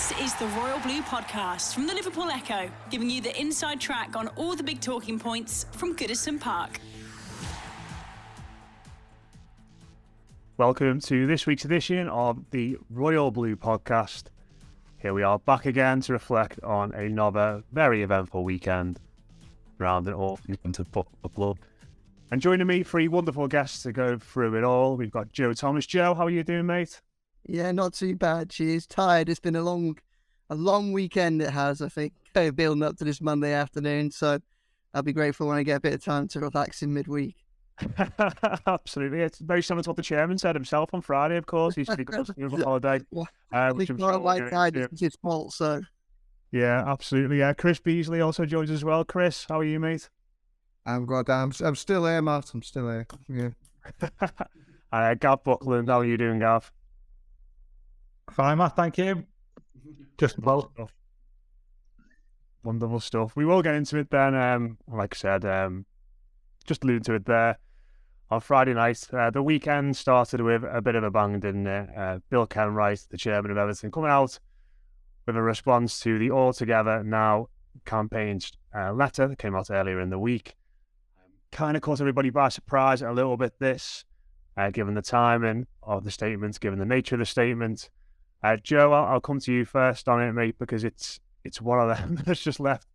This is the Royal Blue Podcast from the Liverpool Echo, giving you the inside track on all the big talking points from Goodison Park. Welcome to this week's edition of the Royal Blue Podcast. Here we are back again to reflect on another very eventful weekend around an awful into football club. And joining me, three wonderful guests to go through it all. We've got Joe Thomas. Joe, how are you doing, mate? Yeah, not too bad. She is tired. It's been a long, a long weekend. It has, I think, building up to this Monday afternoon. So I'll be grateful when I get a bit of time to relax in midweek. Absolutely, it's very similar to what the chairman said himself on Friday. Of course, he's got a holiday. Well, uh, which not like I it's his fault. So yeah, absolutely. Yeah, Chris Beesley also joins as well. Chris, how are you, mate? I'm good. I'm, I'm still here, Matt. I'm still here. Yeah. uh, Gav Buckland, how are you doing, Gav? Fine, Matt. Thank you. Just well. Wonderful stuff. We will get into it then. Um, like I said, um, just alluding to it there. On Friday night, uh, the weekend started with a bit of a bang, didn't it? Uh, Bill Kenwright, the chairman of Everton, coming out with a response to the All Together Now campaign's uh, letter that came out earlier in the week. Kind of caught everybody by surprise a little bit, this, uh, given the timing of the statement, given the nature of the statement. Uh, Joe, I'll, I'll, come to you first on it, mate, because it's it's one of them that's just left,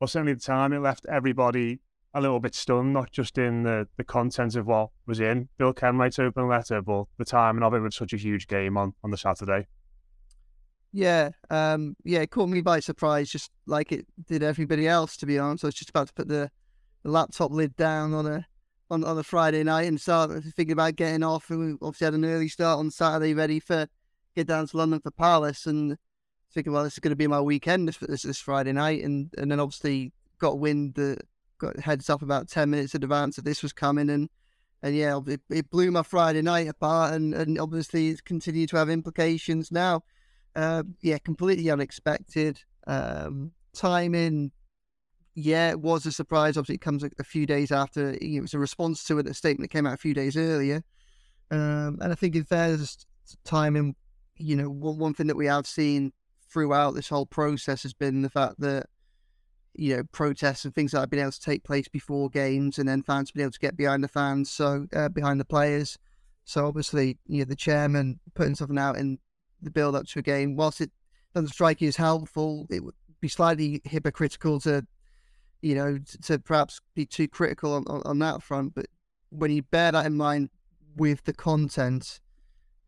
well, certainly the time it left everybody a little bit stunned, not just in the, the content of what was in Bill Kenwright's open letter, but the timing of it with such a huge game on, on the Saturday. Yeah, um, yeah, it caught me by surprise, just like it did everybody else. To be honest, I was just about to put the, the laptop lid down on a on, on a Friday night and start thinking about getting off. We obviously had an early start on Saturday, ready for get down to London for Palace and thinking, well, this is going to be my weekend this, this, Friday night. And, and then obviously got wind that got heads up about 10 minutes in advance that this was coming. And, and yeah, it, it blew my Friday night apart. And, and obviously it's continued to have implications now. Uh, yeah, completely unexpected. Um, timing, yeah, it was a surprise. Obviously, it comes a, a few days after it was a response to it, a statement that came out a few days earlier. Um, and I think in fairness, timing you know, one, one thing that we have seen throughout this whole process has been the fact that, you know, protests and things that have been able to take place before games and then fans been able to get behind the fans, so uh, behind the players. So obviously, you know, the chairman putting something out in the build up to a game, whilst it doesn't strike you as helpful, it would be slightly hypocritical to, you know, to, to perhaps be too critical on, on, on that front. But when you bear that in mind with the content,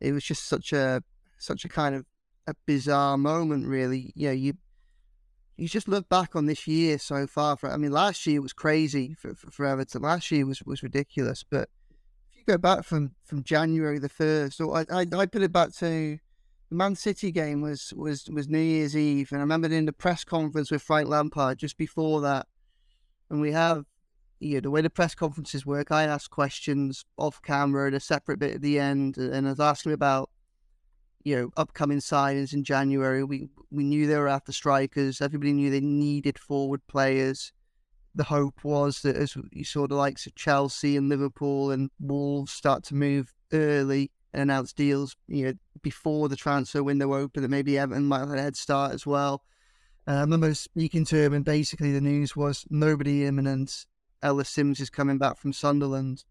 it was just such a such a kind of a bizarre moment, really. You know, you you just look back on this year so far. For I mean, last year was crazy for, for, for Everton. Last year was, was ridiculous. But if you go back from, from January the first, or I, I, I put it back to the Man City game was was was New Year's Eve, and I remember in the press conference with Frank Lampard just before that, and we have you know the way the press conferences work. I ask questions off camera in a separate bit at the end, and I was asking about you know, upcoming signings in January. We we knew they were after strikers. Everybody knew they needed forward players. The hope was that as you saw the likes of Chelsea and Liverpool and Wolves start to move early and announce deals, you know, before the transfer window opened, that maybe Everton might have a head start as well. Uh, I remember speaking to him, and basically the news was nobody imminent. Ellis Simms is coming back from Sunderland.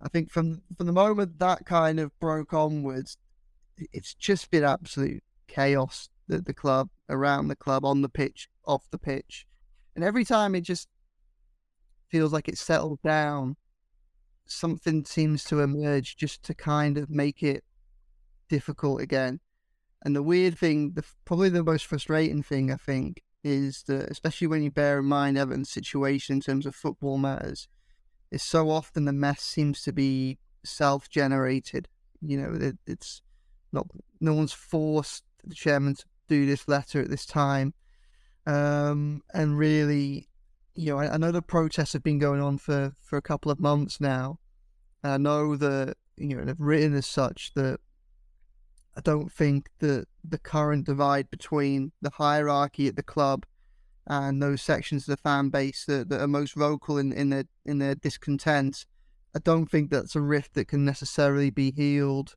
I think from from the moment that kind of broke onwards, it's just been absolute chaos at the club, around the club, on the pitch, off the pitch. And every time it just feels like it's settled down, something seems to emerge just to kind of make it difficult again. And the weird thing, the probably the most frustrating thing, I think, is that especially when you bear in mind Everton's situation in terms of football matters, is so often the mess seems to be self-generated. You know, it, it's not no one's forced the chairman to do this letter at this time. Um, and really, you know, I, I, know the protests have been going on for, for a couple of months now. And I know that, you know, have written as such that I don't think that the current divide between the hierarchy at the club and those sections of the fan base that, that are most vocal in, in their in their discontent, I don't think that's a rift that can necessarily be healed,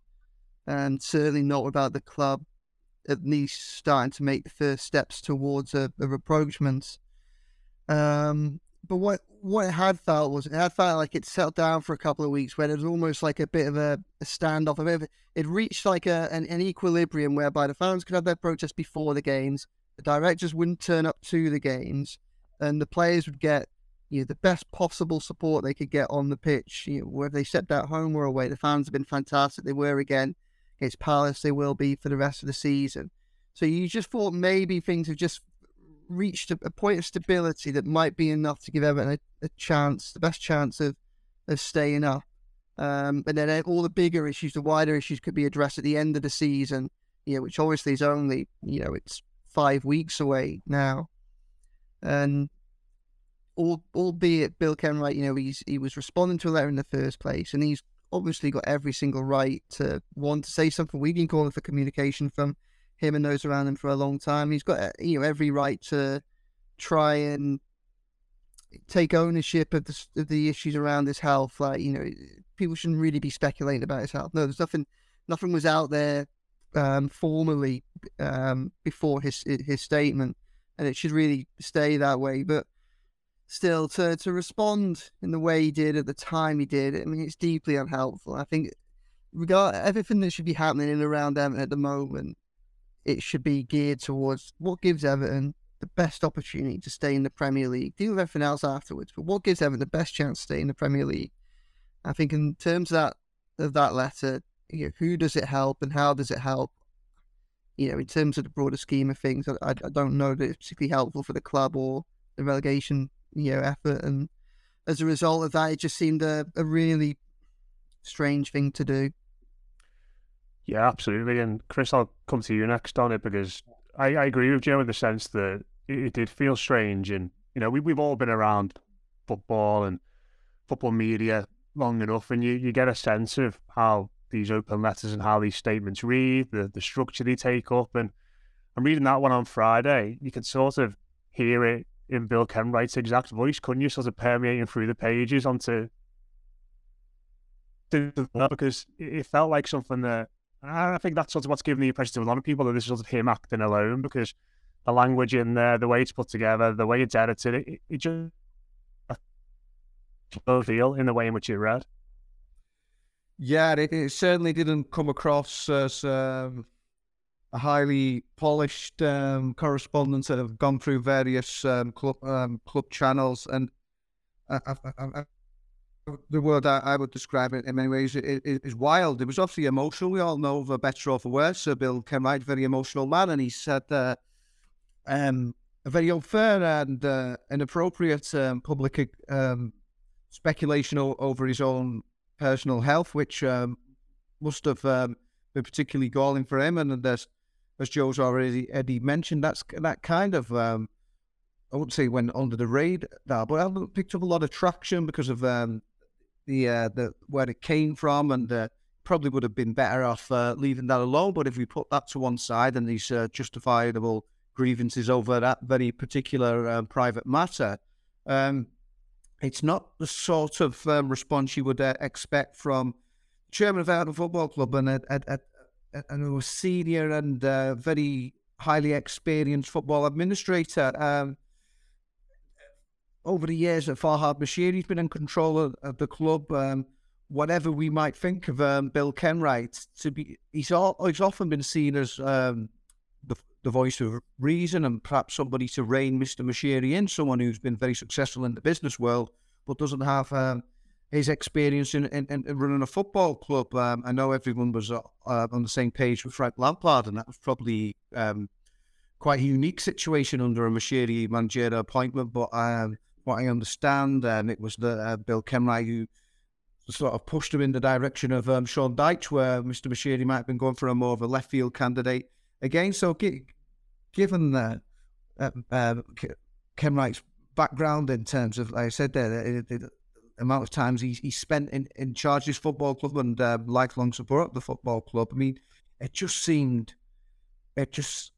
and certainly not without the club at least starting to make the first steps towards a, a rapprochement. Um, but what what it had felt was it had felt like it settled down for a couple of weeks where there was almost like a bit of a, a standoff. A bit of, it reached like a, an, an equilibrium whereby the fans could have their protest before the games, the directors wouldn't turn up to the games, and the players would get you know the best possible support they could get on the pitch. You know, whether they stepped out home or away, the fans have been fantastic. They were again against Palace. They will be for the rest of the season. So you just thought maybe things have just reached a, a point of stability that might be enough to give Everton a, a chance, the best chance of of staying up. Um, and then all the bigger issues, the wider issues, could be addressed at the end of the season. You know, which obviously is only you know it's five weeks away now. And all, albeit Bill Kenwright, you know, he's he was responding to a letter in the first place, and he's obviously got every single right to want to say something. We've been calling for communication from him and those around him for a long time. He's got uh, you know every right to try and take ownership of the of the issues around his health. Like you know, people shouldn't really be speculating about his health. No, there's nothing. Nothing was out there um, formally um, before his his statement, and it should really stay that way. But still, to to respond in the way he did at the time he did, I mean, it's deeply unhelpful. I think regard everything that should be happening in and around Everton at the moment, it should be geared towards what gives Everton the best opportunity to stay in the Premier League. Deal with everything else afterwards, but what gives Everton the best chance to stay in the Premier League? I think in terms of that of that letter, you know, who does it help and how does it help? You know, in terms of the broader scheme of things, I, I don't know that it's particularly helpful for the club or the relegation, you know, effort. And as a result of that, it just seemed a, a really strange thing to do. Yeah, absolutely. And Chris, I'll come to you next on it because I, I agree with Joe in the sense that it, did feel strange. And, you know, we, we've all been around football and football media long enough, and you, you get a sense of how these open letters and how these statements read, the, the structure they take up. And I'm reading that one on Friday. You can sort of hear it in Bill Kenwright's exact voice, couldn't you? Sort of permeating through the pages onto because it felt like something that I think that's sort of what's given the impression to a lot of people that this is sort of him acting alone because the language in there, the way it's put together, the way it's edited, it, it just feel in the way in which it read. Yeah, it, it certainly didn't come across as um, a highly polished um, correspondence that have gone through various um, club um, club channels, and I, I, I, the word I, would describe it in many ways is, is wild. It was obviously emotional. We all know for better or for worse. Sir Bill Kenwright, very emotional man, and he said uh, um, a very unfair and uh, inappropriate um, public um, speculation over his own personal health, which must have been particularly galling for him. And as, as Joe's already Eddie mentioned, that's that kind of um, I wouldn't say went under the radar, but I picked up a lot of traction because of um, the uh, the where it came from, and uh, probably would have been better off uh, leaving that alone. But if we put that to one side and these uh, justifiable grievances over that very particular um, private matter, um, it's not the sort of um, response you would uh, expect from chairman of Everton Football Club and a, a, a, a senior and uh, very highly experienced football administrator. Um, over the years that Farhad Moshiri's been in control of, of the club. Um, whatever we might think of um, Bill Kenwright, to be he's all, he's often been seen as um, the the voice of reason and perhaps somebody to rein Mr. Moshiri in, someone who's been very successful in the business world but doesn't have um, his experience in, in, in, running a football club. Um, I know everyone was uh, on the same page with Frank Lampard, and that was probably um, quite a unique situation under a Moshiri managerial appointment. But um, what I understand, um, it was the uh, Bill Kenwright who sort of pushed him in the direction of um, Sean Dyche, where Mr. Moshiri might have been going for a more of a left field candidate. again. So, given that uh, uh, Kenwright's background in terms of, like I said there, the, the, the amount of times he, he spent in, in charge of his football club and uh, lifelong support of the football club. I mean, it just seemed, it just,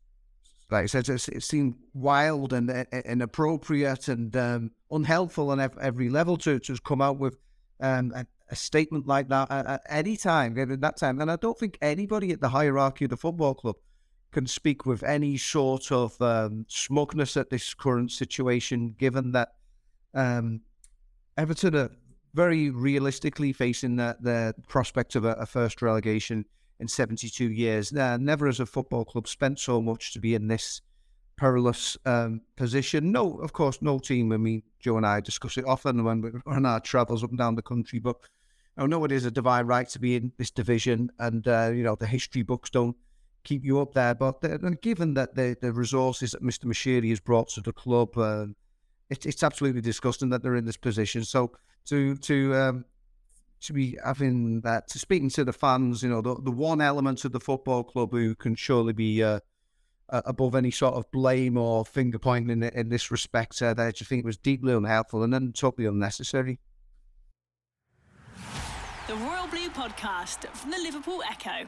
like I said, it seemed wild and inappropriate and um, unhelpful on every level to, to come out with um, a, a, statement like that at, at any time, at that time. And I don't think anybody at the hierarchy of the football club can speak with any sort of um, smugness at this current situation, given that um, Everton are very realistically facing the, the prospect of a, a, first relegation in 72 years. Uh, never has a football club spent so much to be in this perilous um, position. No, of course, no team. I mean, Joe and I discuss it often when we're on our travels up and down the country, but I know it is a divine right to be in this division, and uh, you know the history books don't keep you up there. But given that the, the resources that Mr. Moshiri has brought to the club, uh, it, it's absolutely disgusting that they're in this position. So to to um, to be having that to speaking to the fans, you know, the, the one element of the football club who can surely be uh, above any sort of blame or finger pointing in, in this respect, uh, I just think it was deeply unhelpful and then totally unnecessary. The Royal Blue Podcast from the Liverpool Echo.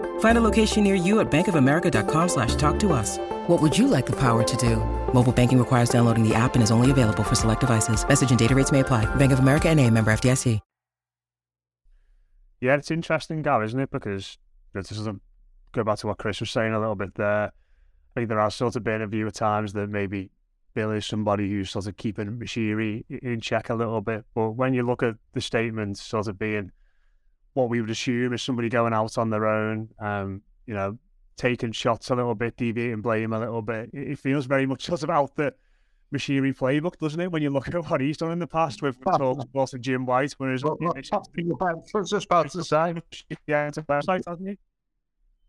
Find a location near you at bankofamerica.com slash talk to us. What would you like the power to do? Mobile banking requires downloading the app and is only available for select devices. Message and data rates may apply. Bank of America and a member FDIC. Yeah, it's interesting, Gav, isn't it? Because this is a, go back to what Chris was saying a little bit there. I think there has sort of been a view at times that maybe Bill is somebody who's sort of keeping Moshiri in check a little bit. But when you look at the statements sort of being what we would assume is somebody going out on their own, um, you know, taking shots a little bit, deviating blame a little bit, it feels very much sort of out the Moshiri playbook, doesn't it? When you look at what he's done in the past with talks of Jim White, whereas well, it's just about to say, yeah, it's a website, hasn't he?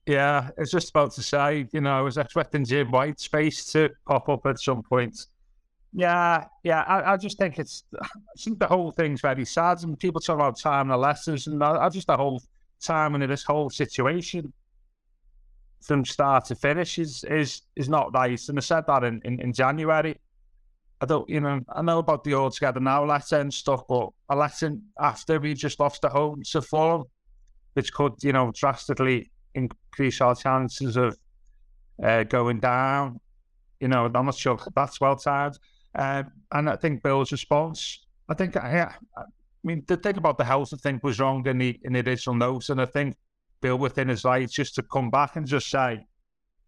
Yeah, it's just about to say, you know, I was expecting Jim White's face to pop up at some point. Yeah, yeah, I, I just think it's, I think the whole thing's very sad, and people talk about time and the lessons, and I, just the whole time in this whole situation from start to finish is is is not nice. And I said that in, in, in January. I don't, you know, I know about the all together now lesson stuff, but a lesson after we just lost at home to Fulham, which could, you know, drastically increase our chances of uh, going down. You know, I'm not sure that's well timed. Um, and I think Bill's response, I think, yeah, I mean, the thing about the health, I think, was wrong in the in the original notes, and I think Bill within his rights just to come back and just say,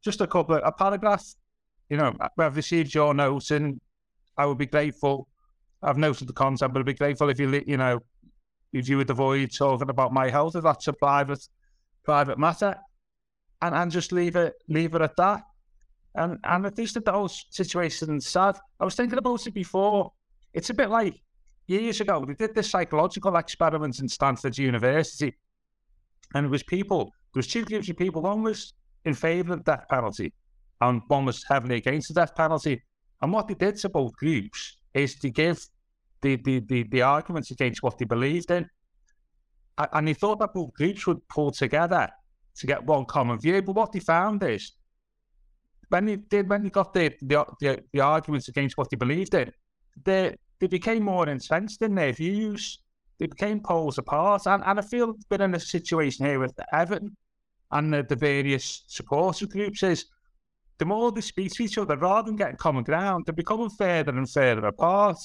just a couple of a paragraph. You know, I've received your notes, and I would be grateful. I've noted the content, but I'd be grateful if you, you know, if you would avoid talking about my health, if that's a private, private matter, and and just leave it, leave it at that. And and at least at those situations, sad. I was thinking about it before. It's a bit like years ago they did this psychological experiment in Stanford University, and it was people. There was two groups of people. One was in favour of death penalty, and one was heavily against the death penalty. And what they did to both groups is to give the, the, the, the arguments against what they believed in. And they thought that both groups would pull together to get one common view. But what they found is when they when they got the the, the, the arguments against what they believed in, they they became more entrenched in their views. They became poles apart. And, and I feel we're in a situation here with Everton and the, the various supporter groups is the more they speak to each other, rather than getting common ground, they're becoming further and further apart.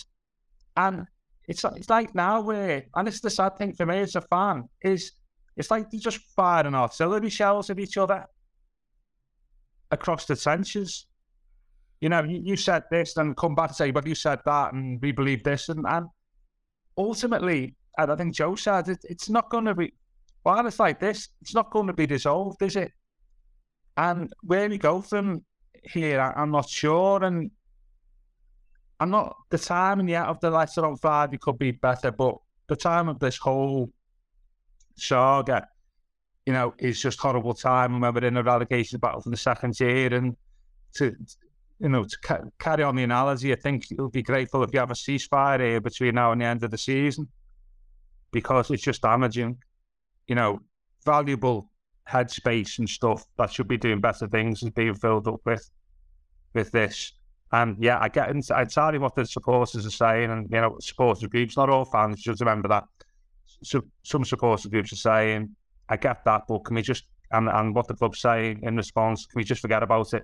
And it's it's like now where, and it's the sad thing for me as a fan, is it's like they're just firing artillery shells at each other across the trenches. You know, you, you said this, and come back and say, but you said that, and we believe this, and, and ultimately, and I think Joe said it, it's not going to be. While it's like this, it's not going to be dissolved, is it? And where we go from here, I, am not sure. And I'm not the timing yet of the letter on Friday could be better, but the time of this whole saga, you know, it's just horrible time we're in a relegation battle for the second year. And to, you know, to ca- carry on the analogy, I think it would be grateful if you have a ceasefire here between now and the end of the season because it's just damaging, you know, valuable headspace and stuff that should be doing better things is being filled up with with this. And yeah, I get entirely what the supporters are saying, and you know, supporters groups, not all fans, just remember that. So, some supporters groups are saying, I get that, but can we just and, and what the club's saying in response, can we just forget about it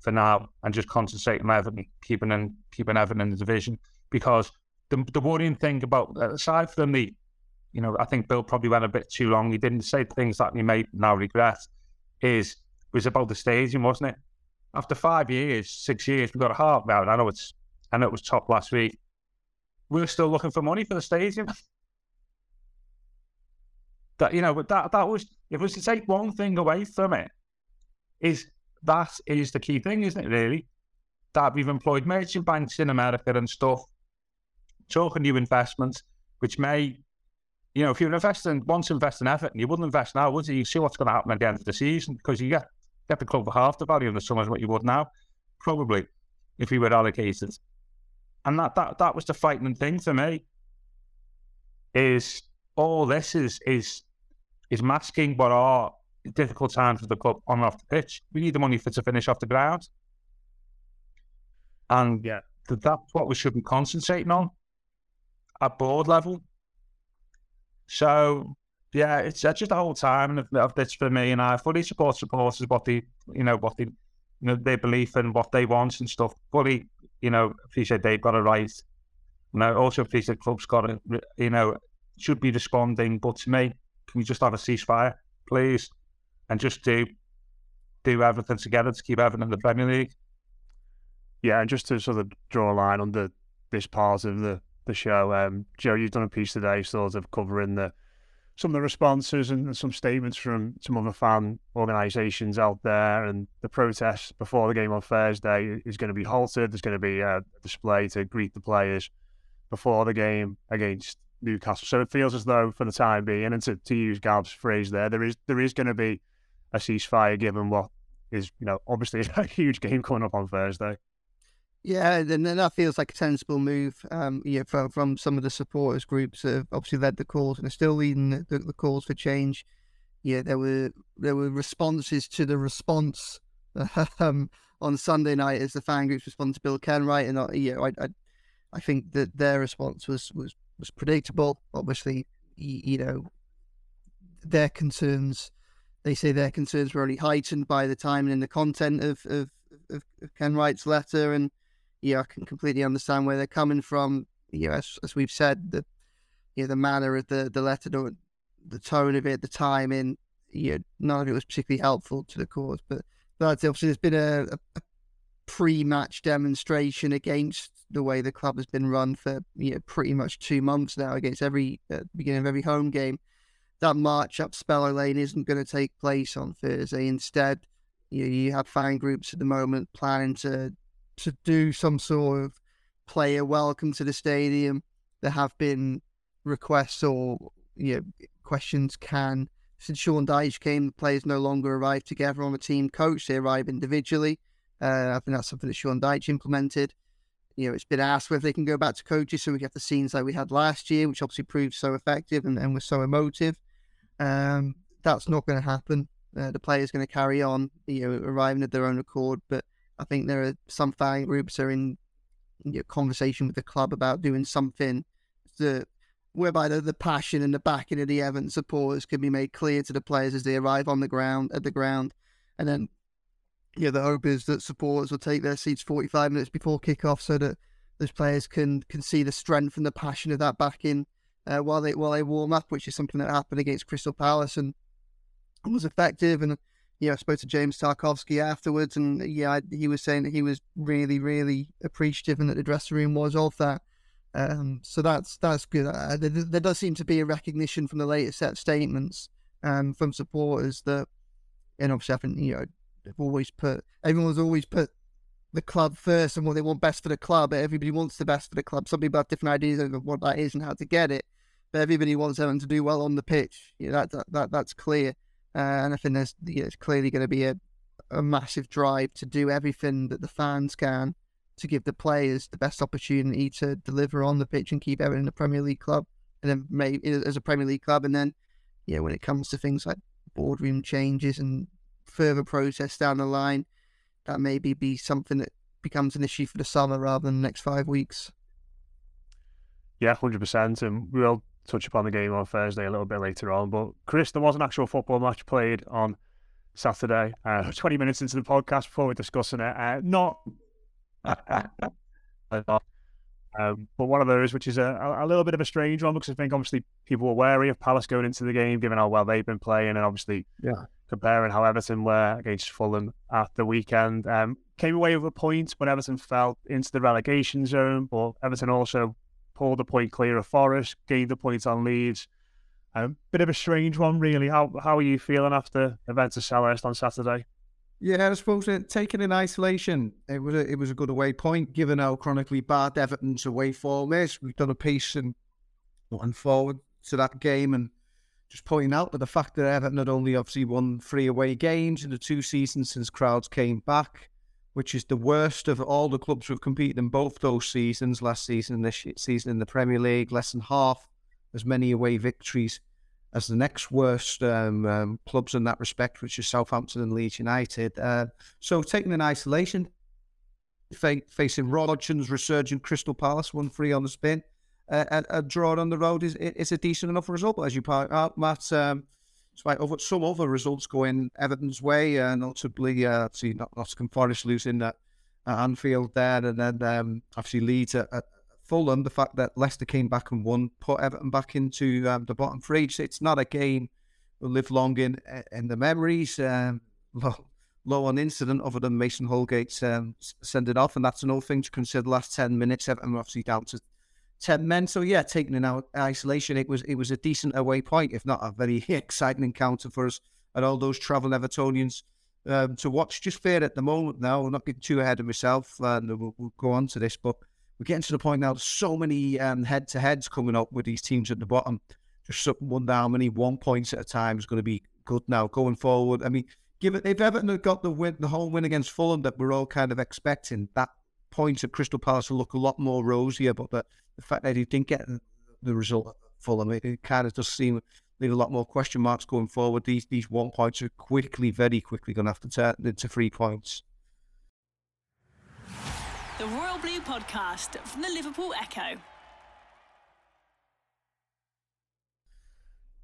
for now and just concentrate on Everton, keeping in keeping Everton in the division? Because the the worrying thing about uh, aside from the, you know, I think Bill probably went a bit too long. He didn't say things that he may now regret. Is was about the stadium, wasn't it? after five years, six years, we've got a half now. I know it's, I know it was top last week. We're still looking for money for the stadium. that you know, but that that was if we was to take one thing away from it, is that is the key thing, isn't it? Really, that we've employed merchant banks in America and stuff, talking new investments, which may, you know, if you're investing, want to invest in Everton, you wouldn't invest now, would you? You see what's going to happen at the end of the season because you get get the club for half the value in the summer as what you would now, probably, if you were allocated. And that that that was the frightening thing for me. Is all this is is is masking what are difficult times for the club on and off the pitch. We need the money for to finish off the ground. And yeah, that's what we should be concentrating on at board level. So yeah, it's just the whole time of, of this for me, and I fully support supporters what they, you know, what they, you know, their belief and what they want and stuff. Fully, you know, appreciate they've got a right. And I also appreciate clubs got it, you know, should be responding. But to me, can we just have a ceasefire, please, and just do do everything together to keep everything in the Premier League? Yeah, and just to sort of draw a line under this part of the the show, um, Joe, you've done a piece today, sort of covering the some of the responses and some statements from some other fan organisations out there. And the protest before the game on Thursday is going to be halted. There's going to be a display to greet the players before the game against Newcastle. So it feels as though, for the time being, and to, to use Gav's phrase there, there is there is going to be a ceasefire given what is, you know, obviously a huge game coming up on Thursday. Yeah, and that feels like a sensible move. Um, yeah, from from some of the supporters groups that have obviously led the calls and are still leading the, the, the calls for change. Yeah, there were there were responses to the response um, on Sunday night as the fan groups responded to Bill Kenwright, and uh, yeah, I, I I think that their response was was was predictable. Obviously, you, you know, their concerns. They say their concerns were only heightened by the time and in the content of of, of, of Kenwright's letter, and yeah, I can completely understand where they're coming from. You know, as, as we've said, the you know, the manner of the the letter, the, the tone of it, the timing, you know, none of it was particularly helpful to the cause. But that's obviously there's been a, a pre-match demonstration against the way the club has been run for you know pretty much two months now against every uh, beginning of every home game. That march up Spellow Lane isn't going to take place on Thursday. Instead, you know, you have fan groups at the moment planning to to do some sort of player welcome to the stadium. There have been requests or you know, questions can since Sean Dyche came, the players no longer arrive together on a team coach; they arrive individually. Uh, I think that's something that Sean Dyche implemented. You know, it's been asked whether they can go back to coaches, so we get the scenes like we had last year, which obviously proved so effective and, and was so emotive. Um, that's not going to happen. Uh, the players going to carry on, you know, arriving at their own accord. But I think there are some fan groups are in you know, conversation with the club about doing something that whereby the, the passion and the backing of the Everton supporters can be made clear to the players as they arrive on the ground at the ground, and then yeah, the hope is that supporters will take their seats 45 minutes before kickoff so that those players can can see the strength and the passion of that backing uh, while they while they warm up, which is something that happened against Crystal Palace and was effective. And yeah, I spoke to James Tarkowski afterwards, and yeah, he was saying that he was really, really appreciative, and that the dressing room was of that. Um, so that's that's good. Uh, there, there, does seem to be a recognition from the latest set of statements um, from supporters that, and obviously, I think you know they've always put everyone's always put the club first and what they want best for the club. Everybody wants the best for the club. Some people have different ideas of what that is and how to get it. but everybody wants Everton to do well on the pitch. That, that, that that's clear. Uh, and I think there's it's clearly going to be a, a massive drive to do everything that the fans can to give the players the best opportunity to deliver on the pitch and keep Everton in the Premier League club, and then maybe as a Premier League club, and then yeah, when it comes to things like boardroom changes and further process down the line, that maybe be something that becomes an issue for the summer rather than the next five weeks. Yeah, hundred percent, and we'll touch upon the game on Thursday a little bit later on. But Chris, there was an actual football match played on Saturday. Uh, Twenty minutes into the podcast before we're discussing it, uh, not. Um, but one of those, which is a, a little bit of a strange one, because I think obviously people were wary of Palace going into the game, given how well they've been playing, and obviously yeah. comparing how Everton were against Fulham at the weekend. Um, came away with a point when Everton fell into the relegation zone, but Everton also pulled a point clear of Forest, gained a point on Leeds. A um, bit of a strange one, really. How how are you feeling after events of Selhurst on Saturday? Yeah, I suppose uh, taken in isolation, it was a, it was a good away point, given how chronically bad Everton's away form is. We've done a piece and looking forward to that game and just pointing out that the fact that Everton had only obviously won three away games in the two seasons since crowds came back, which is the worst of all the clubs who've competed in both those seasons, last season and this season in the Premier League, less than half as many away victories as the next worst um, um, clubs in that respect, which is Southampton and Leeds United. Uh, so taking in isolation, fa- facing Hodgson's resurgent Crystal Palace, one three on the spin, uh, a, draw on the road is is a decent enough result. But as you point out, Matt, um, despite over, some other results going Everton's way, uh, notably uh, see Nottingham Forest losing at, Anfield there, and then um, obviously Leeds Fulham, the fact that Leicester came back and won put Everton back into um, the bottom three. So It's not a game will live long in in the memories. Um, low, low, on incident other than Mason Holgate um, sending off, and that's another thing to consider. The last ten minutes, Everton were obviously down to ten men. So yeah, taking in out isolation, it was it was a decent away point, if not a very exciting encounter for us and all those travel Evertonians. Um, to watch just fair at the moment now. I'm not getting too ahead of myself, and we'll, we'll go on to this, but we're getting to the point now. There's so many um, head-to-heads coming up with these teams at the bottom. Just one down, many one points at a time is going to be good now going forward. I mean, given if Everton had got the win, the whole win against Fulham that we're all kind of expecting, that point at Crystal Palace will look a lot more rosier. But the, the fact that he didn't get the result at Fulham, it, it kind of does seem leave a lot more question marks going forward. These these one points are quickly, very quickly going to have to turn into three points the Royal Blue podcast from the Liverpool Echo.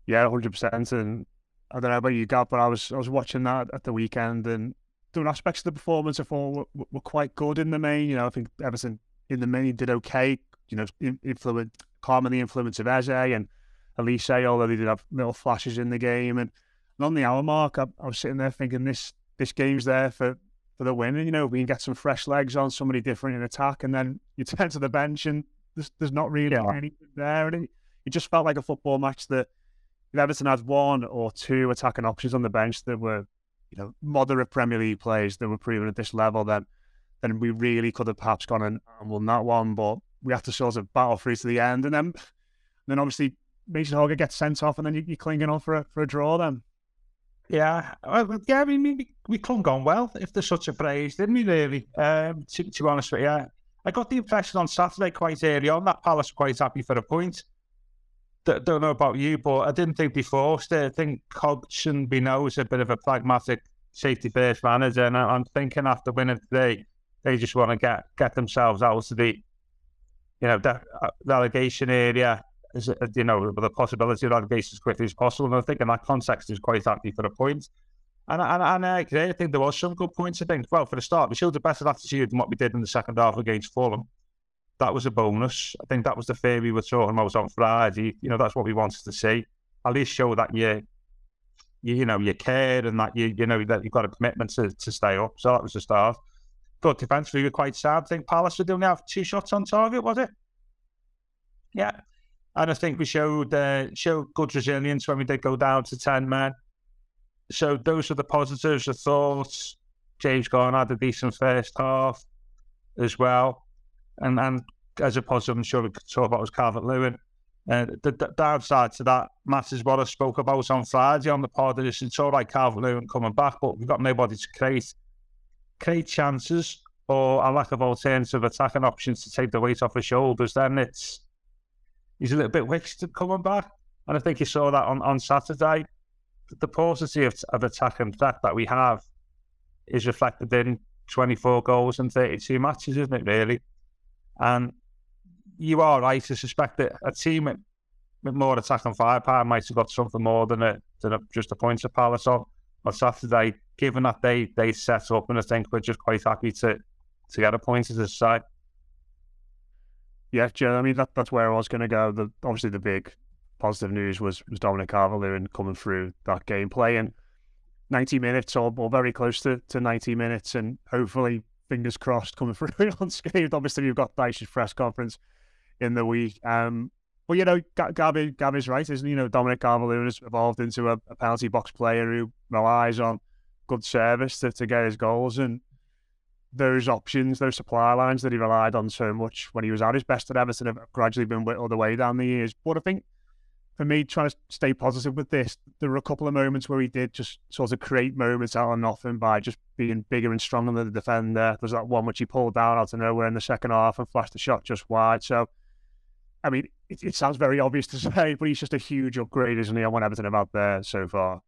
Yeah, hundred percent. And I don't know about you, Gav, but I was I was watching that at the weekend, and doing aspects of the performance were, were, quite good in the main. You know, I think Everton in the main did okay. You know, influence calming the influence of Eze and Olise, although they did have little flashes in the game. And, and on the hour mark, I, I was sitting there thinking this this game's there for for the win. And, you know, we can get some fresh legs on, somebody different in attack, and then you turn to the bench and there's, there's not really yeah. anything there. And it, it just felt like a football match that if Everton had one or two attacking options on the bench that were, you know, moderate Premier League players that were proven at this level, then then we really could have perhaps gone and, and won that one. But we have to sort of battle through to the end. And then then obviously Mason Holgate gets sent off, and then you, you're clinging on for a, for a draw then. Yeah, well, yeah. I mean, we, we clung on well, if there's such a phrase, didn't we? Really, um, to, to be honest with you, I got the impression on Saturday quite early on that Palace were quite happy for a point. D- don't know about you, but I didn't think they forced it. I think Hodgson Bino is a bit of a pragmatic safety first manager, and I, am thinking after winning today, they just want to get get themselves out of the, you know, the uh, relegation area as uh, you know, the possibility of that relegation as quickly as possible. And I think in that context, is quite happy for a point. And, and, and uh, I agree. I think there was some good points. I think, well, for the start, we showed a better attitude than what we did in the second half against Fulham. That was a bonus. I think that was the fear we were talking about on Friday. You know, that's what we wanted to see. At least show that you, you, you know, you cared and that you, you know, that you've got a commitment to, to stay up. So that was the start. Good defence. We were quite sad. I think Palace were only have two shots on target, was it? Yeah. And I think we showed uh, showed good resilience when we did go down to 10 men. So those are the positives. I thought James Garner had a decent first half as well. And and as a positive, I'm sure we could talk about was Calvert Lewin. Uh, the, the downside to that, Matt, is what I spoke about on Friday on the pod. Is it's all right, Calvert-Lewin coming back, but we've got nobody to create create chances or a lack of alternative attacking options to take the weight off his shoulders. Then it's he's a little bit wasted coming back, and I think you saw that on, on Saturday. The paucity of, of attacking threat that we have is reflected in 24 goals in 32 matches, isn't it, really? And you are right to suspect that a team with, more attacking firepower might have got something more than a than a, just a points of palace on on Saturday. Given that they they set up, and I think we're just quite happy to to get a point as a side. Yeah, Joe. I mean that that's where I was going to go. The obviously the big positive news was was Dominic Calvert-Lewin coming through that game playing 90 minutes or, or very close to, to 90 minutes, and hopefully fingers crossed coming through unscathed. Obviously, you've got Dyche's press conference in the week. Um, but you know, Gabby, Gabby's right, isn't he? You know, Dominic Calvert-Lewin has evolved into a, a, penalty box player who relies on good service to, to get his goals, and those options, those supply lines that he relied on so much when he was at his best at Everton have gradually been whittled away down the years. But I think for me, trying to stay positive with this, there were a couple of moments where he did just sort of create moments out of nothing by just being bigger and stronger than the defender. There's that one which he pulled down out of nowhere in the second half and flashed the shot just wide. So, I mean, it, it sounds very obvious to say, but he's just a huge upgrade, isn't he, on what Everton have there so far?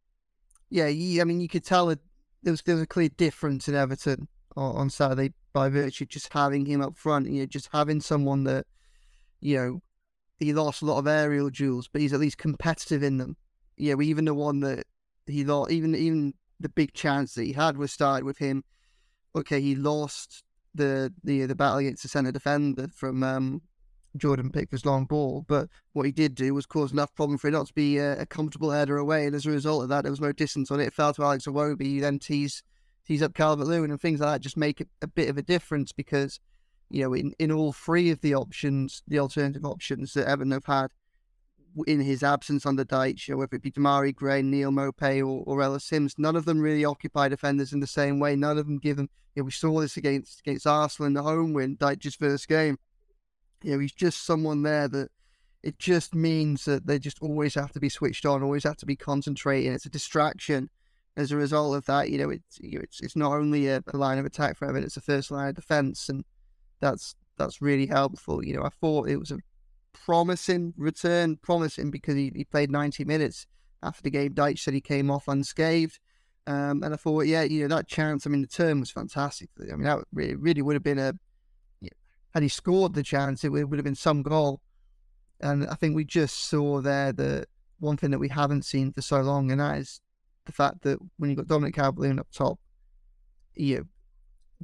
Yeah, I mean, you could tell it, there was there was a clear difference in Everton on, Saturday by virtue of just having him up front. You know, just having someone that, you know, he lost a lot of aerial duels, but he's at least competitive in them. Yeah, even the one that he lost, even even the big chance that he had was started with him. Okay, he lost the the the battle against the centre defender from um, Jordan Pickford's long ball, but what he did do was cause enough problem for it not to be a, a, comfortable header away, and as a result of that, there was no distance on it. It fell to Alex Iwobi. He then tees tees up Calvert Lewin and things like that just make a bit of a difference because you know, in, in all three of the options, the alternative options that Everton have had in his absence under Dyche, whether it be Demarai Gray, Neal Maupay, or, or Ellis Simms, none of them really occupy defenders in the same way. None of them give them, you know, we saw this against against Arsenal in the home win, Dyche's first game. You know, he's just someone there that it just means that they just always have to be switched on, always have to be concentrating. It's a distraction. As a result of that, you know, it's you know, it's, it's not only a, a line of attack for Everton, it's a first line of defence. And that's that's really helpful. You know, I thought it was a promising return, promising because he, he played 90 minutes after the game. Dyche said he came off unscathed. Um, and I thought, yeah, you know, that chance, I mean, the turn was fantastic. I mean, that really, really would have been a, you know, had he scored the chance, it would, it would have been some goal. And I think we just saw there the one thing that we haven't seen for so long, and that is the fact that when you've got Dominic Calvert-Lewin up top, you know,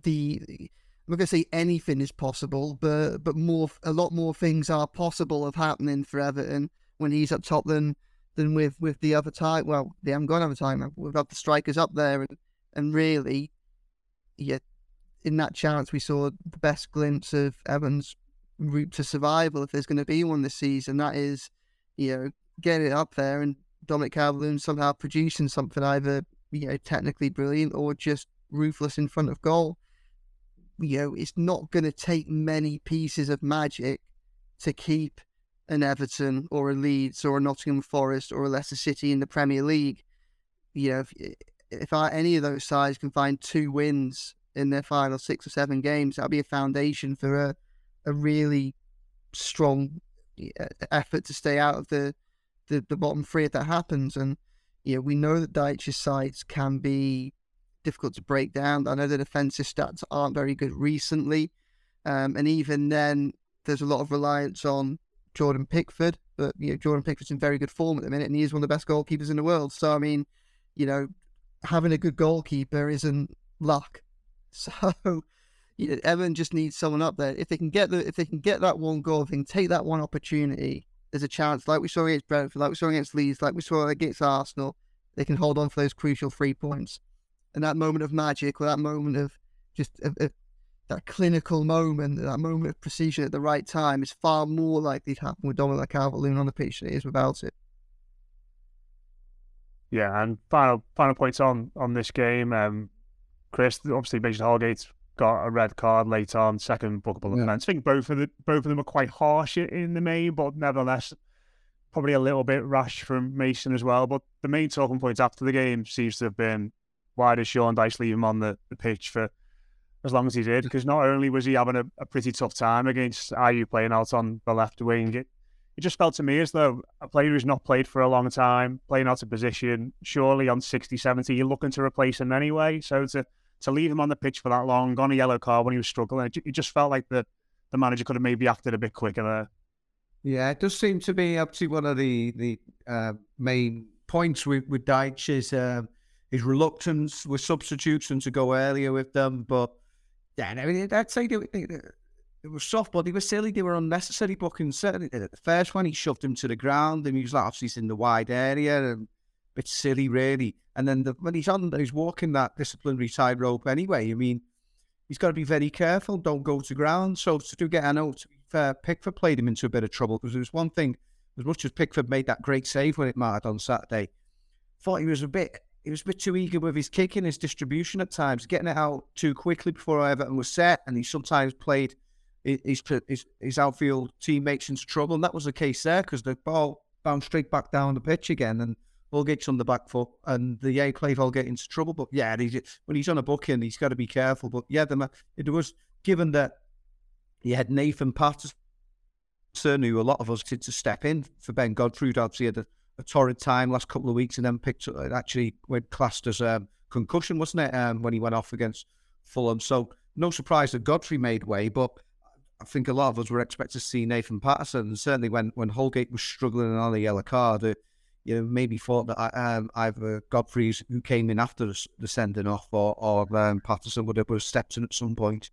the I'm not going to say anything is possible, but but more a lot more things are possible of happening for Everton when he's up top than than with with the other time. Well, they haven't got another time. We've got the strikers up there, and and really, yeah, in that chance we saw the best glimpse of Evans' route to survival, if there's going to be one this season. That is, you know, getting it up there and Dominic calvert somehow producing something either you know technically brilliant or just ruthless in front of goal you know, it's not going to take many pieces of magic to keep an Everton or a Leeds or a Nottingham Forest or a Leicester City in the Premier League. You know, if, if any of those sides can find two wins in their final six or seven games, that'll be a foundation for a, a really strong effort to stay out of the, the, the bottom three if that happens. And, know, we know that Dyche's sides can be difficult to break down. I know the defensive stats aren't very good recently. Um, and even then, there's a lot of reliance on Jordan Pickford. But, you know, Jordan Pickford's in very good form at the minute, and he is one of the best goalkeepers in the world. So, I mean, you know, having a good goalkeeper isn't luck. So, you know, Evan just needs someone up there. If they can get the, if they can get that one goal, if they can take that one opportunity, there's a chance, like we saw against Brentford, like we saw against Leeds, like we saw against Arsenal, they can hold on for those crucial three points and that moment of magic or that moment of just that clinical moment, that moment of precision at the right time is far more likely to happen with Dominic Calvert-Lewin on the pitch than it is without it. Yeah, and final final points on on this game. Um, Chris, obviously, Mason Holgate got a red card late on, second bookable yeah. offence. I think both of the both of them are quite harsh in the main, but nevertheless, probably a little bit rash from Mason as well. But the main talking point after the game seems to have been why does Sean Dyche leave him on the, the pitch for as long as he did? Because not only was he having a, a pretty tough time against Ayew playing out on the left wing, it, it just felt to me as though a player who's not played for a long time, playing out of position, surely on 60, 70, you're looking to replace him anyway. So to to leave him on the pitch for that long, on a yellow card when he was struggling, it, just felt like the, the manager could have maybe acted a bit quicker there. Yeah, it does seem to be to one of the the uh, main points with with Dyche is uh, his reluctance with substitutes and to go earlier with them. But yeah, I mean, I'd say they, they, it was soft, but they were silly. They were unnecessary bookings. Certainly, the first one he shoved him to the ground, and he was like, obviously he's in the wide area and a bit silly, really. And then the, when he's on, he's walking that disciplinary tightrope anyway. I mean, he's got to be very careful. Don't go to ground. So to do get, I know to be fair, Pickford played him into a bit of trouble because there was one thing. As much as Pickford made that great save when it mattered on Saturday, thought he was a bit he was a bit too eager with his kicking, his distribution at times, getting it out too quickly before Everton was set, and he sometimes played his his, his outfield teammates into trouble, and that was the case there because the ball bounced straight back down the pitch again, and Holgate's on the back foot, and the A played Holgate into trouble. But yeah, he's, when he's on a booking, he's got to be careful. But yeah, the, it was given that he had Nathan Patterson, who a lot of us did to step in for Ben Godfrey, obviously had a a torrid time last couple of weeks and then picked up, it actually went classed as um, concussion, wasn't it, um, when he went off against Fulham. So no surprise that Godfrey made way, but I think a lot of us were expected to see Nathan Patterson. And certainly when, when Holgate was struggling on the yellow card, uh, you know, maybe thought that um, either Godfrey's who came in after the, sending off or, or um, Patterson would have, would have stepped in at some point.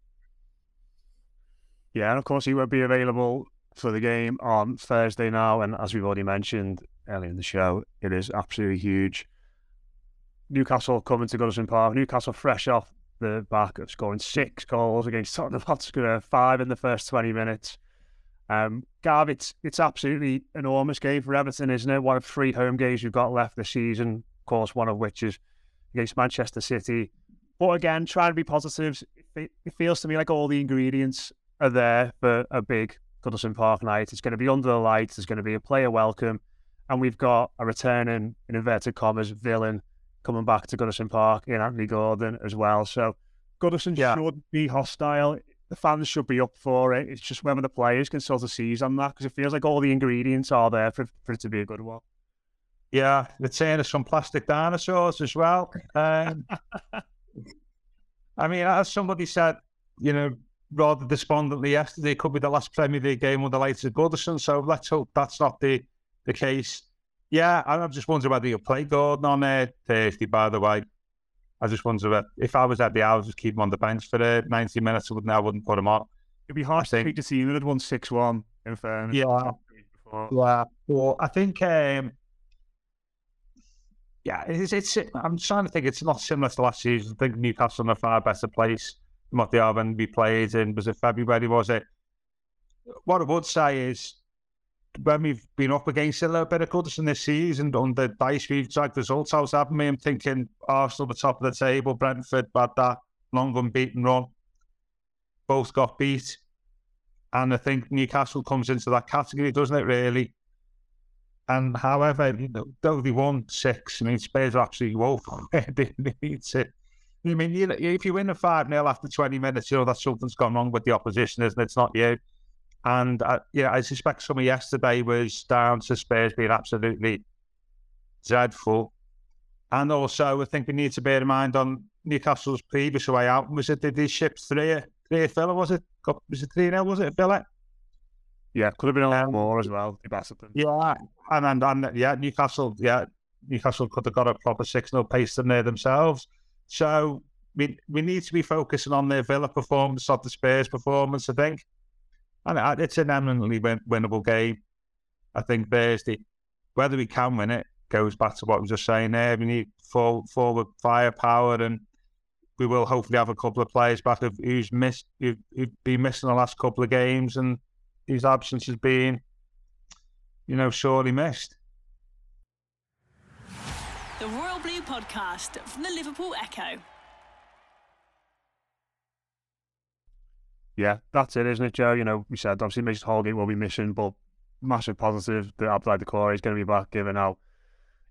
Yeah, and of course he won't be available for the game on Thursday now. And as we've already mentioned, earlier in the show. It is absolutely huge. Newcastle coming to Goodison Park. Newcastle fresh off the back of scoring six goals against Tottenham Hotspur, five in the first 20 minutes. Um, Gav, it's, it's absolutely enormous game for Everton, isn't it? One of three home games you've got left this season, of course, one of which is against Manchester City. But again, trying to be positive, it, it feels to me like all the ingredients are there for a big Goodison Park night. It's going to be under the lights. There's going to be a player welcome and we've got a returning, in inverted commas, villain coming back to Goodison Park in Anthony Gordon as well. So Goodison yeah. should be hostile. The fans should be up for it. It's just whether the players can sort of seize on that because it feels like all the ingredients are there for, for it to be a good one. Yeah, the saying of some plastic dinosaurs as well. Um, I mean, as somebody said, you know, rather despondently yesterday, it could be the last Premier League game with the lights of Goodison. So let's hope that's not the the case. Yeah, I'm just wondering whether you'll play Gordon on uh, Thursday, by the way. I just wonder if I was at the hours, just keep him on the bench for uh, 90 minutes. I wouldn't, I wouldn't put him on. It'd be harsh to to see him at 1 6 1 in fairness. Yeah. Yeah. Well, I think, um, yeah, it's, it's, I'm trying to think it's not similar to last season. I think Newcastle in a far better place than what they are when we played in, was it February, was it? What I would say is, when we've been up against a little bit of Goodison this season under Dyche, we've dragged results out, haven't we? I'm thinking Arsenal at the top of the table, Brentford had that long unbeaten run. Both got beat. And I think Newcastle comes into that category, doesn't it, really? And however, though they won six, I mean, Spurs are absolutely woeful. they need to. I mean, you know, if you win a 5 0 after 20 minutes, you know that something's gone wrong with the opposition, isn't it? It's not you. And uh, yeah, I suspect some of yesterday was down to Spurs being absolutely dreadful. And also, I think we need to bear in mind on Newcastle's previous way out. Was it did they ship three, three Villa? Was it? Was it three 0 Was it Villa? Yeah, could have been a lot um, more as well. Yeah, and, and and yeah, Newcastle. Yeah, Newcastle could have got a proper six 0 pace in there themselves. So we we need to be focusing on their Villa performance, not the Spurs performance. I think and it's an eminently win- winnable game. I think Thursday, whether we can win it, goes back to what I was just saying there. We need full forward firepower, and we will hopefully have a couple of players back of who's missed, who've, who've been missing the last couple of games, and whose absence has been, you know, sorely missed. The Royal Blue Podcast from the Liverpool Echo. Yeah, that's it, isn't it, Joe? You know, we said obviously Mason Holgate will be missing, but massive positive that Abdoulaye Doucouré is going to be back, given how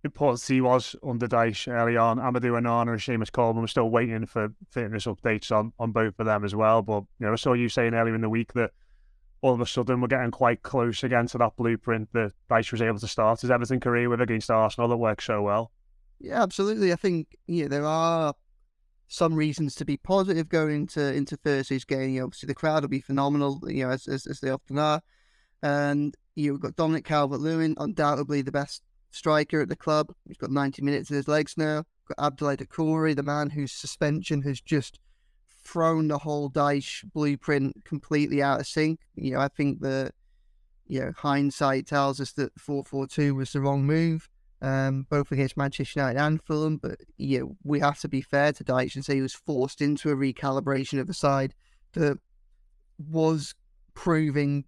important he was under Dyche early on. Amadou Onana and Seamus Coleman. We're still waiting for fitness updates on, on both of them as well. But you know, I saw you saying earlier in the week that all of a sudden we're getting quite close again to that blueprint that Dyche was able to start his Everton career with against Arsenal that worked so well. Yeah, absolutely. I think yeah, there are some reasons to be positive going into into Thursday's game. You know, obviously, the crowd will be phenomenal, you know, as, as, as they often are. And you've got Dominic Calvert Lewin, undoubtedly the best striker at the club. He's got 90 minutes in his legs now. Got Abdoulaye Doucouré, the man whose suspension has just thrown the whole Dyche blueprint completely out of sync. You know, I think that, you know, hindsight tells us that 4 4 2 was the wrong move, um, both against Manchester United and Fulham. But, know, we have to be fair to Dyche and say he was forced into a recalibration of a side that was proving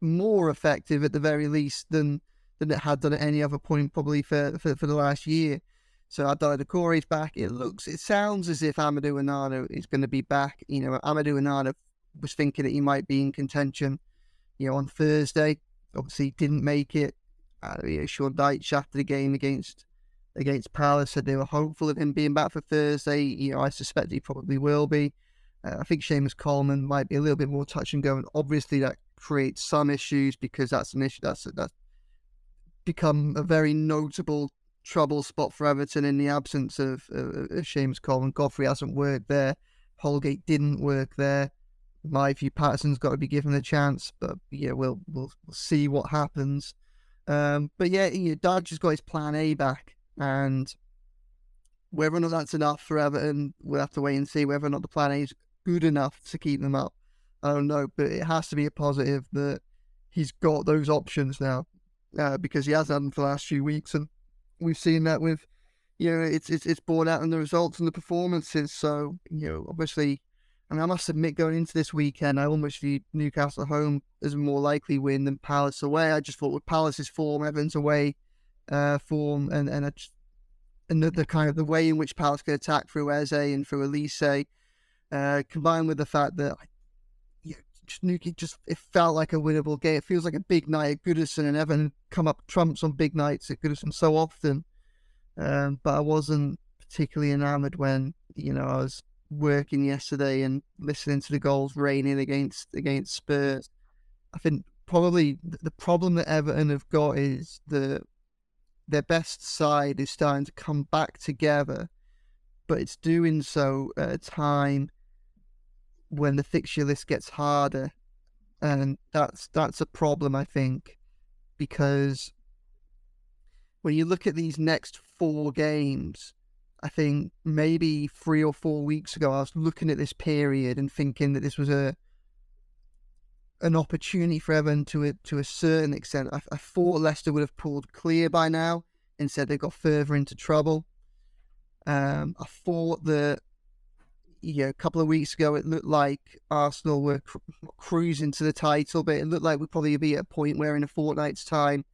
more effective at the very least than than it had done at any other point probably for, for, for the last year. So Abdoulaye Doucouré's back. It looks, it sounds as if Amadou Onana is going to be back. You know, Amadou Onana was thinking that he might be in contention, you know, on Thursday. Obviously, didn't make it. Uh, you know, Sean Dyche after the game against against Palace said they were hopeful of him being back for Thursday. You know, I suspect he probably will be. Uh, I think Seamus Coleman might be a little bit more touch and go, and obviously that creates some issues because that's an issue that's that's become a very notable trouble spot for Everton in the absence of, of, of Seamus Coleman. Godfrey hasn't worked there. Holgate didn't work there. My view, Patterson's got to be given a chance, but yeah, we'll we'll, we'll see what happens. Um, but yeah, you know, Dyche has got his plan A back, and whether or not that's enough for Everton, we'll have to wait and see. Whether or not the plan A is good enough to keep them up, I don't know. But it has to be a positive that he's got those options now uh, because he has had them for the last few weeks, and we've seen that with, you know, it's it's it's borne out in the results and the performances. So you know, obviously, I mean, I must admit, going into this weekend, I almost viewed Newcastle home as a more likely win than Palace away. I just thought with Palace's form, Everton's away uh, form, and and just, and the, the, kind of the way in which Palace could attack through Eze and through Olise, uh, combined with the fact that Snooky just it felt like a winnable game. It feels like a big night at Goodison, and Evan come up trumps on big nights at Goodison so often. Um, but I wasn't particularly enamoured when you know I was working yesterday and listening to the goals raining against against Spurs. I think probably the problem that Everton have got is the their best side is starting to come back together, but it's doing so at a time when the fixture list gets harder, and that's that's a problem I think, because when you look at these next four games, I think maybe three or four weeks ago I was looking at this period and thinking that this was a an opportunity for Everton to a, to a certain extent. I, I thought Leicester would have pulled clear by now. Instead, they got further into trouble. Um, I thought that you know, a couple of weeks ago, it looked like Arsenal were cru- cruising to the title, but it looked like we'd probably be at a point where in a fortnight's time,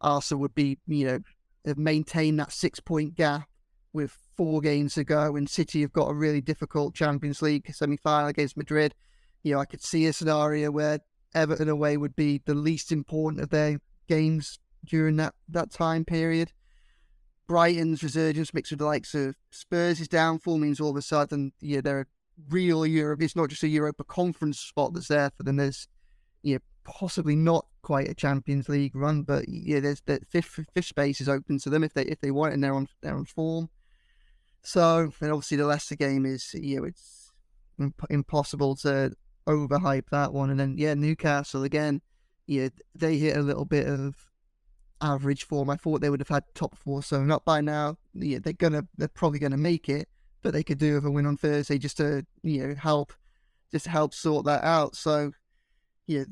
Arsenal would be, you know, maintain that six point gap with four games to go, and City have got a really difficult Champions League semi final against Madrid. You know, I could see a scenario where Everton away would be the least important of their games during that, that time period. Brighton's resurgence mixed with the likes of Spurs' downfall means all of a sudden, yeah, they're a real Europe. It's not just a Europa Conference spot that's there for them. There's, yeah, possibly not quite a Champions League run, but yeah, there's the fifth fifth space is open to them if they if they want it and they're on they're on form. So, and obviously the Leicester game is, you know, it's imp- impossible to overhype that one. And then yeah, Newcastle again, yeah, they hit a little bit of average form. I thought they would have had top four sewn up by now. Yeah, they're gonna they're probably gonna make it, but they could do with a win on Thursday just to you know help just help sort that out. So yeah,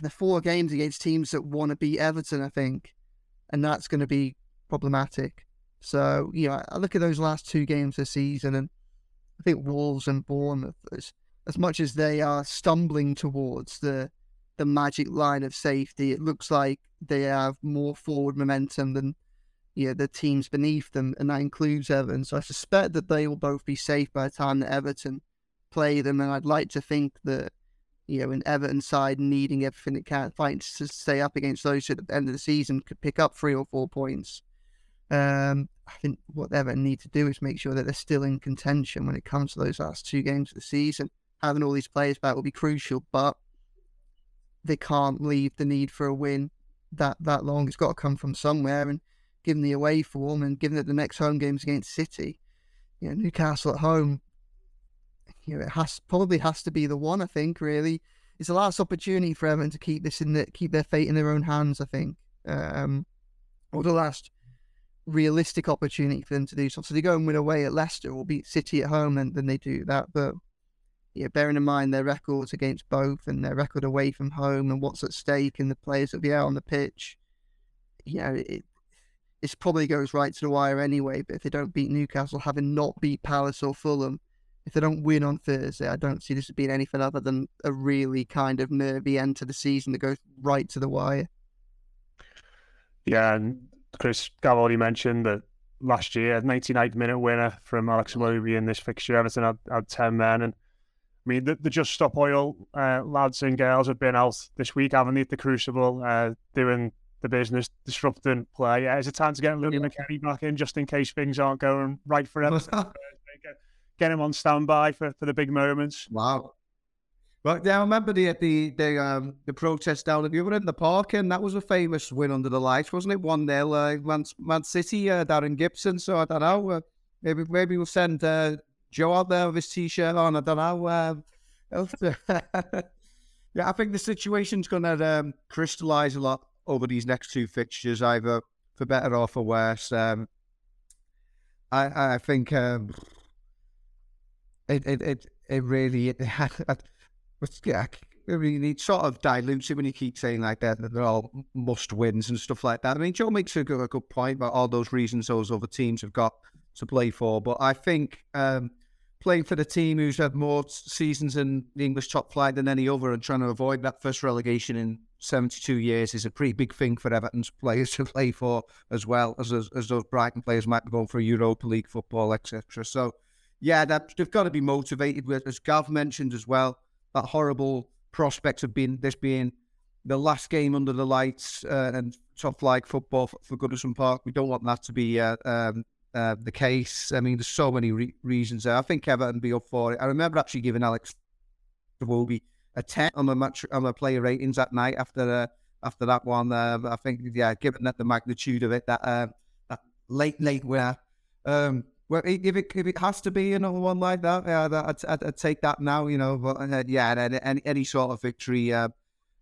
the four games against teams that want to beat Everton, I think, and that's going to be problematic. So you know, I look at those last two games this season, and I think Wolves and Bournemouth, as, as much as they are stumbling towards the the magic line of safety. It looks like they have more forward momentum than you know, the teams beneath them, and that includes Everton. So I suspect that they will both be safe by the time that Everton play them, and I'd like to think that you know, an Everton side needing everything it can, fighting to stay up against those at the end of the season could pick up three or four points. Um, I think what Everton need to do is make sure that they're still in contention when it comes to those last two games of the season. Having all these players back will be crucial, but they can't leave the need for a win that that long. It's got to come from somewhere, and given the away form and given that the next home games against City, you know, Newcastle at home, you know, it has probably has to be the one. I think really, it's the last opportunity for Everton to keep this in the keep their fate in their own hands. I think, um, or the last realistic opportunity for them to do so. So they go and win away at Leicester or beat City at home, and then they do that. But yeah, bearing in mind their records against both and their record away from home and what's at stake and the players that will be out on the pitch, you know, it it probably goes right to the wire anyway. But if they don't beat Newcastle, having not beat Palace or Fulham, if they don't win on Thursday, I don't see this as being anything other than a really kind of nervy end to the season that goes right to the wire. Yeah, and Chris Gav already mentioned that last year, 99th minute winner from Alex Iwobi in this fixture. Everton had, had 10 men. And I mean, the, the Just Stop Oil uh, lads and girls have been out this week, haven't they, at the Crucible, uh, doing the business, disrupting play. Yeah, is it time to get Louis yeah. McKechnie back in just in case things aren't going right for Everton? get, get him on standby for, for the big moments. Wow. Well, yeah, I remember the the the um the protest down at the other end the park, and that was a famous win under the lights, wasn't it? One 0 uh, Man, Man City, uh, Darren Gibson. So I don't know. Uh, maybe maybe we'll send uh, Joe out there with his t-shirt on. I don't know. Um, yeah, I think the situation's going to um, crystallise a lot over these next two fixtures, either for better or for worse. Um, I I think um, it it it it really but yeah, I mean, it sort of dilutes it when you keep saying like that, that they're all must wins and stuff like that. I mean, Joe makes a good, a good point about all those reasons those other teams have got to play for. But I think um, playing for the team who's had more seasons in the English top flight than any other and trying to avoid that first relegation in 72 years is a pretty big thing for Everton's players to play for as well as as, as those Brighton players might be going for Europa League football, etc. So, yeah, they've got to be motivated as Gav mentioned as well that horrible prospect of being this being the last game under the lights uh, and top flight football for, for, Goodison Park. We don't want that to be uh, um, uh, the case. I mean, there's so many re- reasons there. I think Everton be up for it. I remember actually giving Alex Iwobi a 10 on the match on the player ratings that night after uh, after that one. Um, I think, yeah, given that the magnitude of it, that uh, that late late winner. Um, well, if it if it has to be another one like that, yeah, I'd, I'd, I'd take that now. You know, but uh, yeah, any, any sort of victory, uh,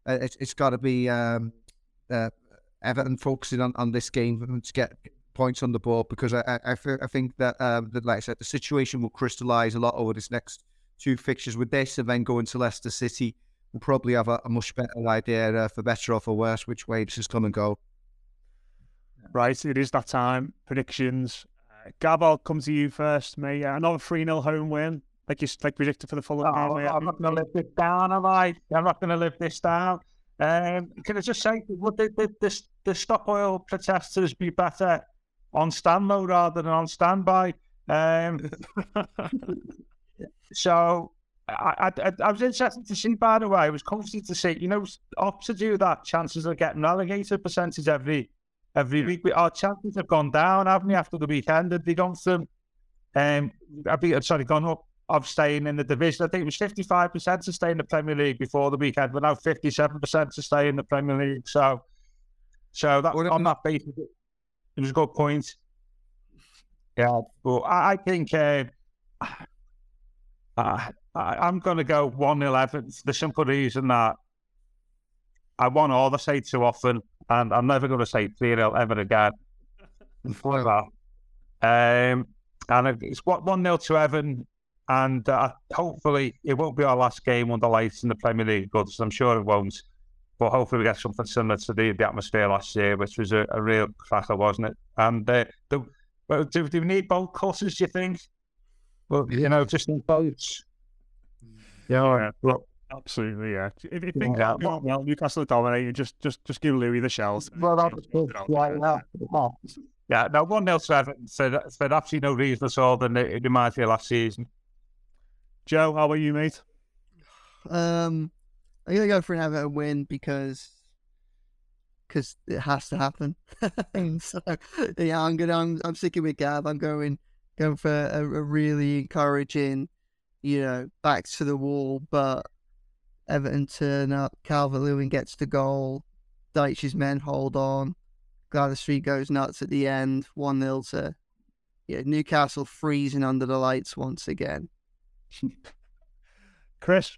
uh it, has got to be um, uh, Everton focusing on, on this game to get points on the board because I I, I think that, um, that like I said, the situation will crystallise a lot over this next two fixtures with this, and then going to Leicester City, we'll probably have a, a much better idea uh, for better or for worse which way this is going to go. Right, it is that time. Predictions. Gav, I'll come to you first, mate. Uh, another 3 0 home win, like you like predicted for the full. Oh, I'm not going to live this down, am I? I'm not going to live this down. Um, can I just say, would the, the, the, the stop oil protesters be better on standby rather than on standby? Um, so I, I, I, was interested to see, by the way, I was comforted to see, you know, opposite do that, chances of getting relegated percentage every every week. Our chances have gone down, haven't they, after the weekend? Have they gone from, um, I've been, sorry, gone up of staying in the division? I think it was 55% to stay in the Premier League before the weekend, We're now 57% to stay in the Premier League. So, so that well, on that basis, it was a good point. Yeah, but I, I think uh, I, I'm going to go 1 11 for the simple reason that I won all the say too often and I'm never going to say 3 0 ever again. For that. Um, and it's what 1 0 to Evan. And uh, hopefully, it won't be our last game the lights in the Premier League, because I'm sure it won't. But hopefully, we get something similar to the, the atmosphere last year, which was a, a real cracker, wasn't it? And uh, the, well, do, do we need both courses, do you think? Well, you know, just in boats. Yeah, look, Absolutely, yeah. If, if things yeah, well, well, Newcastle dominated, just just just give Louis the shells. Well, that's good. Yeah, yeah. yeah, no, 1 0 to Everton for, for absolutely no reason at all than it, might be last season. Joe, how about you, mate? Um, I'm gonna go for an Everton win because because it has to happen. so yeah, I'm gonna I'm, I'm sticking with Gav. I'm going going for a, a really encouraging, you know, back to the wall, but Everton turn up. Calvert Lewin gets the goal. Dyche's men hold on. Gwladys Street goes nuts at the end. 1 0 to yeah, Newcastle freezing under the lights once again. Chris,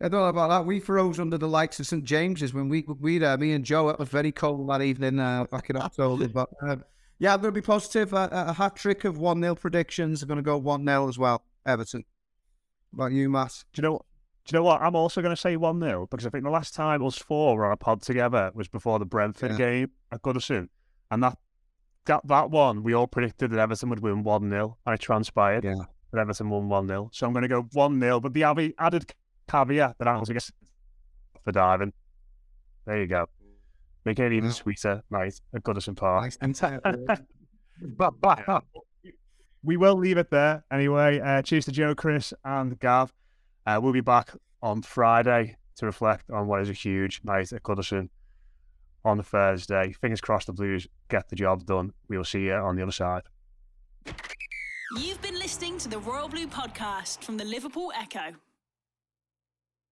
I don't know about that. We froze under the lights of St James's when we we there. Me and Joe. It was very cold that evening uh, back in October. but um, yeah, I'm going to be positive. Uh, a hat trick of one 0 predictions. I'm going to go one 0 as well. Everton. What about you, Matt? do you know? Do you know what? I'm also going to say one 0 because I think the last time us four were on a pod together was before the Brentford Yeah. game at Goodison, and that that that one we all predicted that Everton would win one 0 and it transpired. Yeah. that Everton won one 0 So I'm going to go one 0 but the added caveat that I was against for diving. There you go. Make it even sweeter, night at Goodison Park. But, but, we will leave it there anyway. Uh, cheers to Joe, Chris, and Gav. Uh, we'll be back on Friday to reflect on what is a huge night at Goodison on Thursday. Fingers crossed the Blues get the job done. We will see you on the other side. You've been listening to the Royal Blue podcast from the Liverpool Echo.